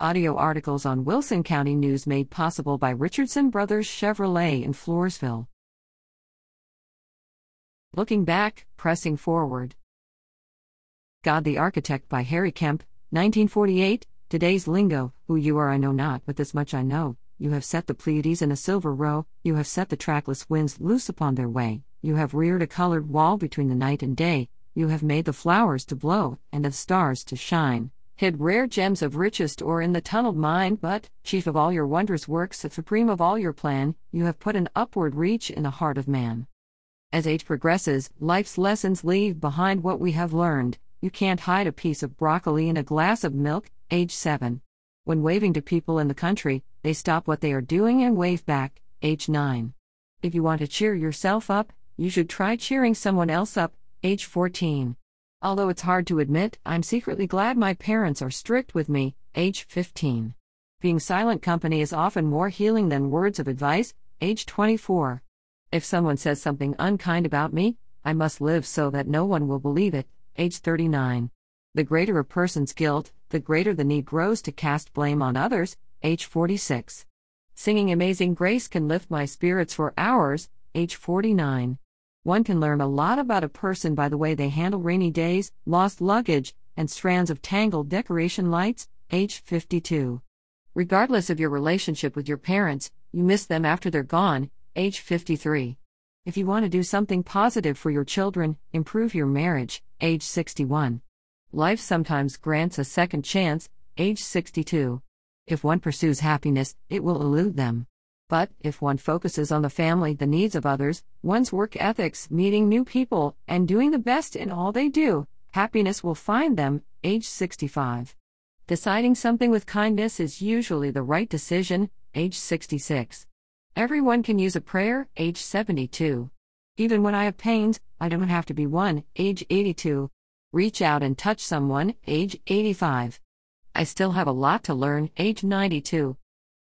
Audio articles on Wilson County News made possible by Richardson Brothers Chevrolet in Floresville. Looking back, pressing forward. God the Architect by Harry Kemp, 1948. Today's lingo, who you are I know not, but this much I know. You have set the Pleiades in a silver row, you have set the trackless winds loose upon their way, you have reared a colored wall between the night and day, you have made the flowers to blow, and the stars to shine, hid rare gems of richest ore in the tunneled mine, but, chief of all your wondrous works, the supreme of all your plan, you have put an upward reach in the heart of man. As age progresses, life's lessons leave behind what we have learned. You can't hide a piece of broccoli in a glass of milk, age 7. When waving to people in the country, they stop what they are doing and wave back, age 9. If you want to cheer yourself up, you should try cheering someone else up, age 14. Although it's hard to admit, I'm secretly glad my parents are strict with me, age 15. Being silent company is often more healing than words of advice, age 24. If someone says something unkind about me, I must live so that no one will believe it. Age 39. The greater a person's guilt, the greater the need grows to cast blame on others. Age 46. Singing Amazing Grace can lift my spirits for hours. Age 49. One can learn a lot about a person by the way they handle rainy days, lost luggage, and strands of tangled decoration lights. Age 52. Regardless of your relationship with your parents, you miss them after they're gone age 53. If you want to do something positive for your children, improve your marriage, age 61. Life sometimes grants a second chance, age 62. If one pursues happiness, it will elude them. But, if one focuses on the family, the needs of others, one's work ethics, meeting new people, and doing the best in all they do, happiness will find them, age 65. Deciding something with kindness is usually the right decision, age 66. Everyone can use a prayer, age 72. Even when I have pains, I don't have to be one, age 82. Reach out and touch someone, age 85. I still have a lot to learn, age 92.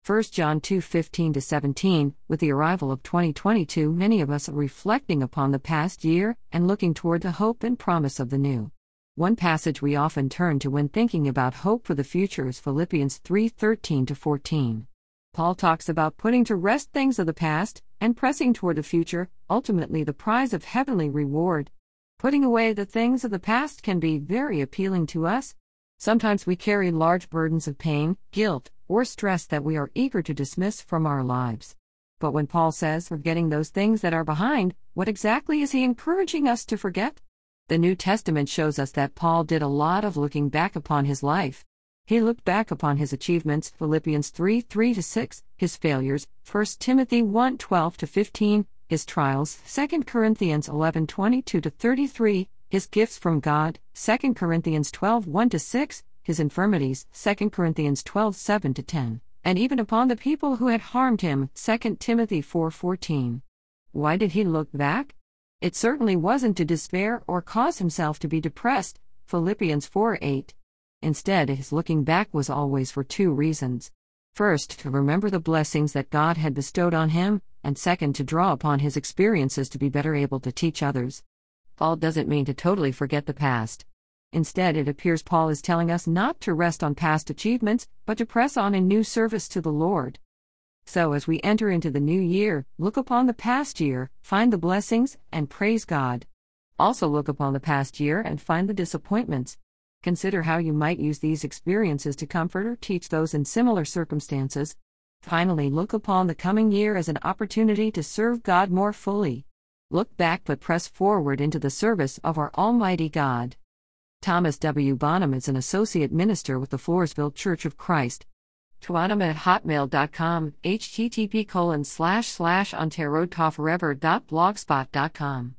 1 John 2 15 17 With the arrival of 2022, many of us are reflecting upon the past year and looking toward the hope and promise of the new. One passage we often turn to when thinking about hope for the future is Philippians 3 13 14. Paul talks about putting to rest things of the past and pressing toward the future, ultimately the prize of heavenly reward. Putting away the things of the past can be very appealing to us. Sometimes we carry large burdens of pain, guilt, or stress that we are eager to dismiss from our lives. But when Paul says forgetting those things that are behind, what exactly is he encouraging us to forget? The New Testament shows us that Paul did a lot of looking back upon his life. He looked back upon his achievements, Philippians 3 3 6, his failures, 1 Timothy 1 12 15, his trials, 2 Corinthians 11 22 33, his gifts from God, 2 Corinthians 12 1 6, his infirmities, 2 Corinthians 12 7 10, and even upon the people who had harmed him, 2 Timothy 4 14. Why did he look back? It certainly wasn't to despair or cause himself to be depressed, Philippians 4 8. Instead, his looking back was always for two reasons. First, to remember the blessings that God had bestowed on him, and second, to draw upon his experiences to be better able to teach others. Paul doesn't mean to totally forget the past. Instead, it appears Paul is telling us not to rest on past achievements, but to press on in new service to the Lord. So, as we enter into the new year, look upon the past year, find the blessings, and praise God. Also, look upon the past year and find the disappointments, Consider how you might use these experiences to comfort or teach those in similar circumstances. Finally, look upon the coming year as an opportunity to serve God more fully. Look back but press forward into the service of our Almighty God. Thomas W. Bonham is an associate minister with the Floresville Church of Christ. Twanum at hotmail.com, http colon slash slash ontario blogspot.com.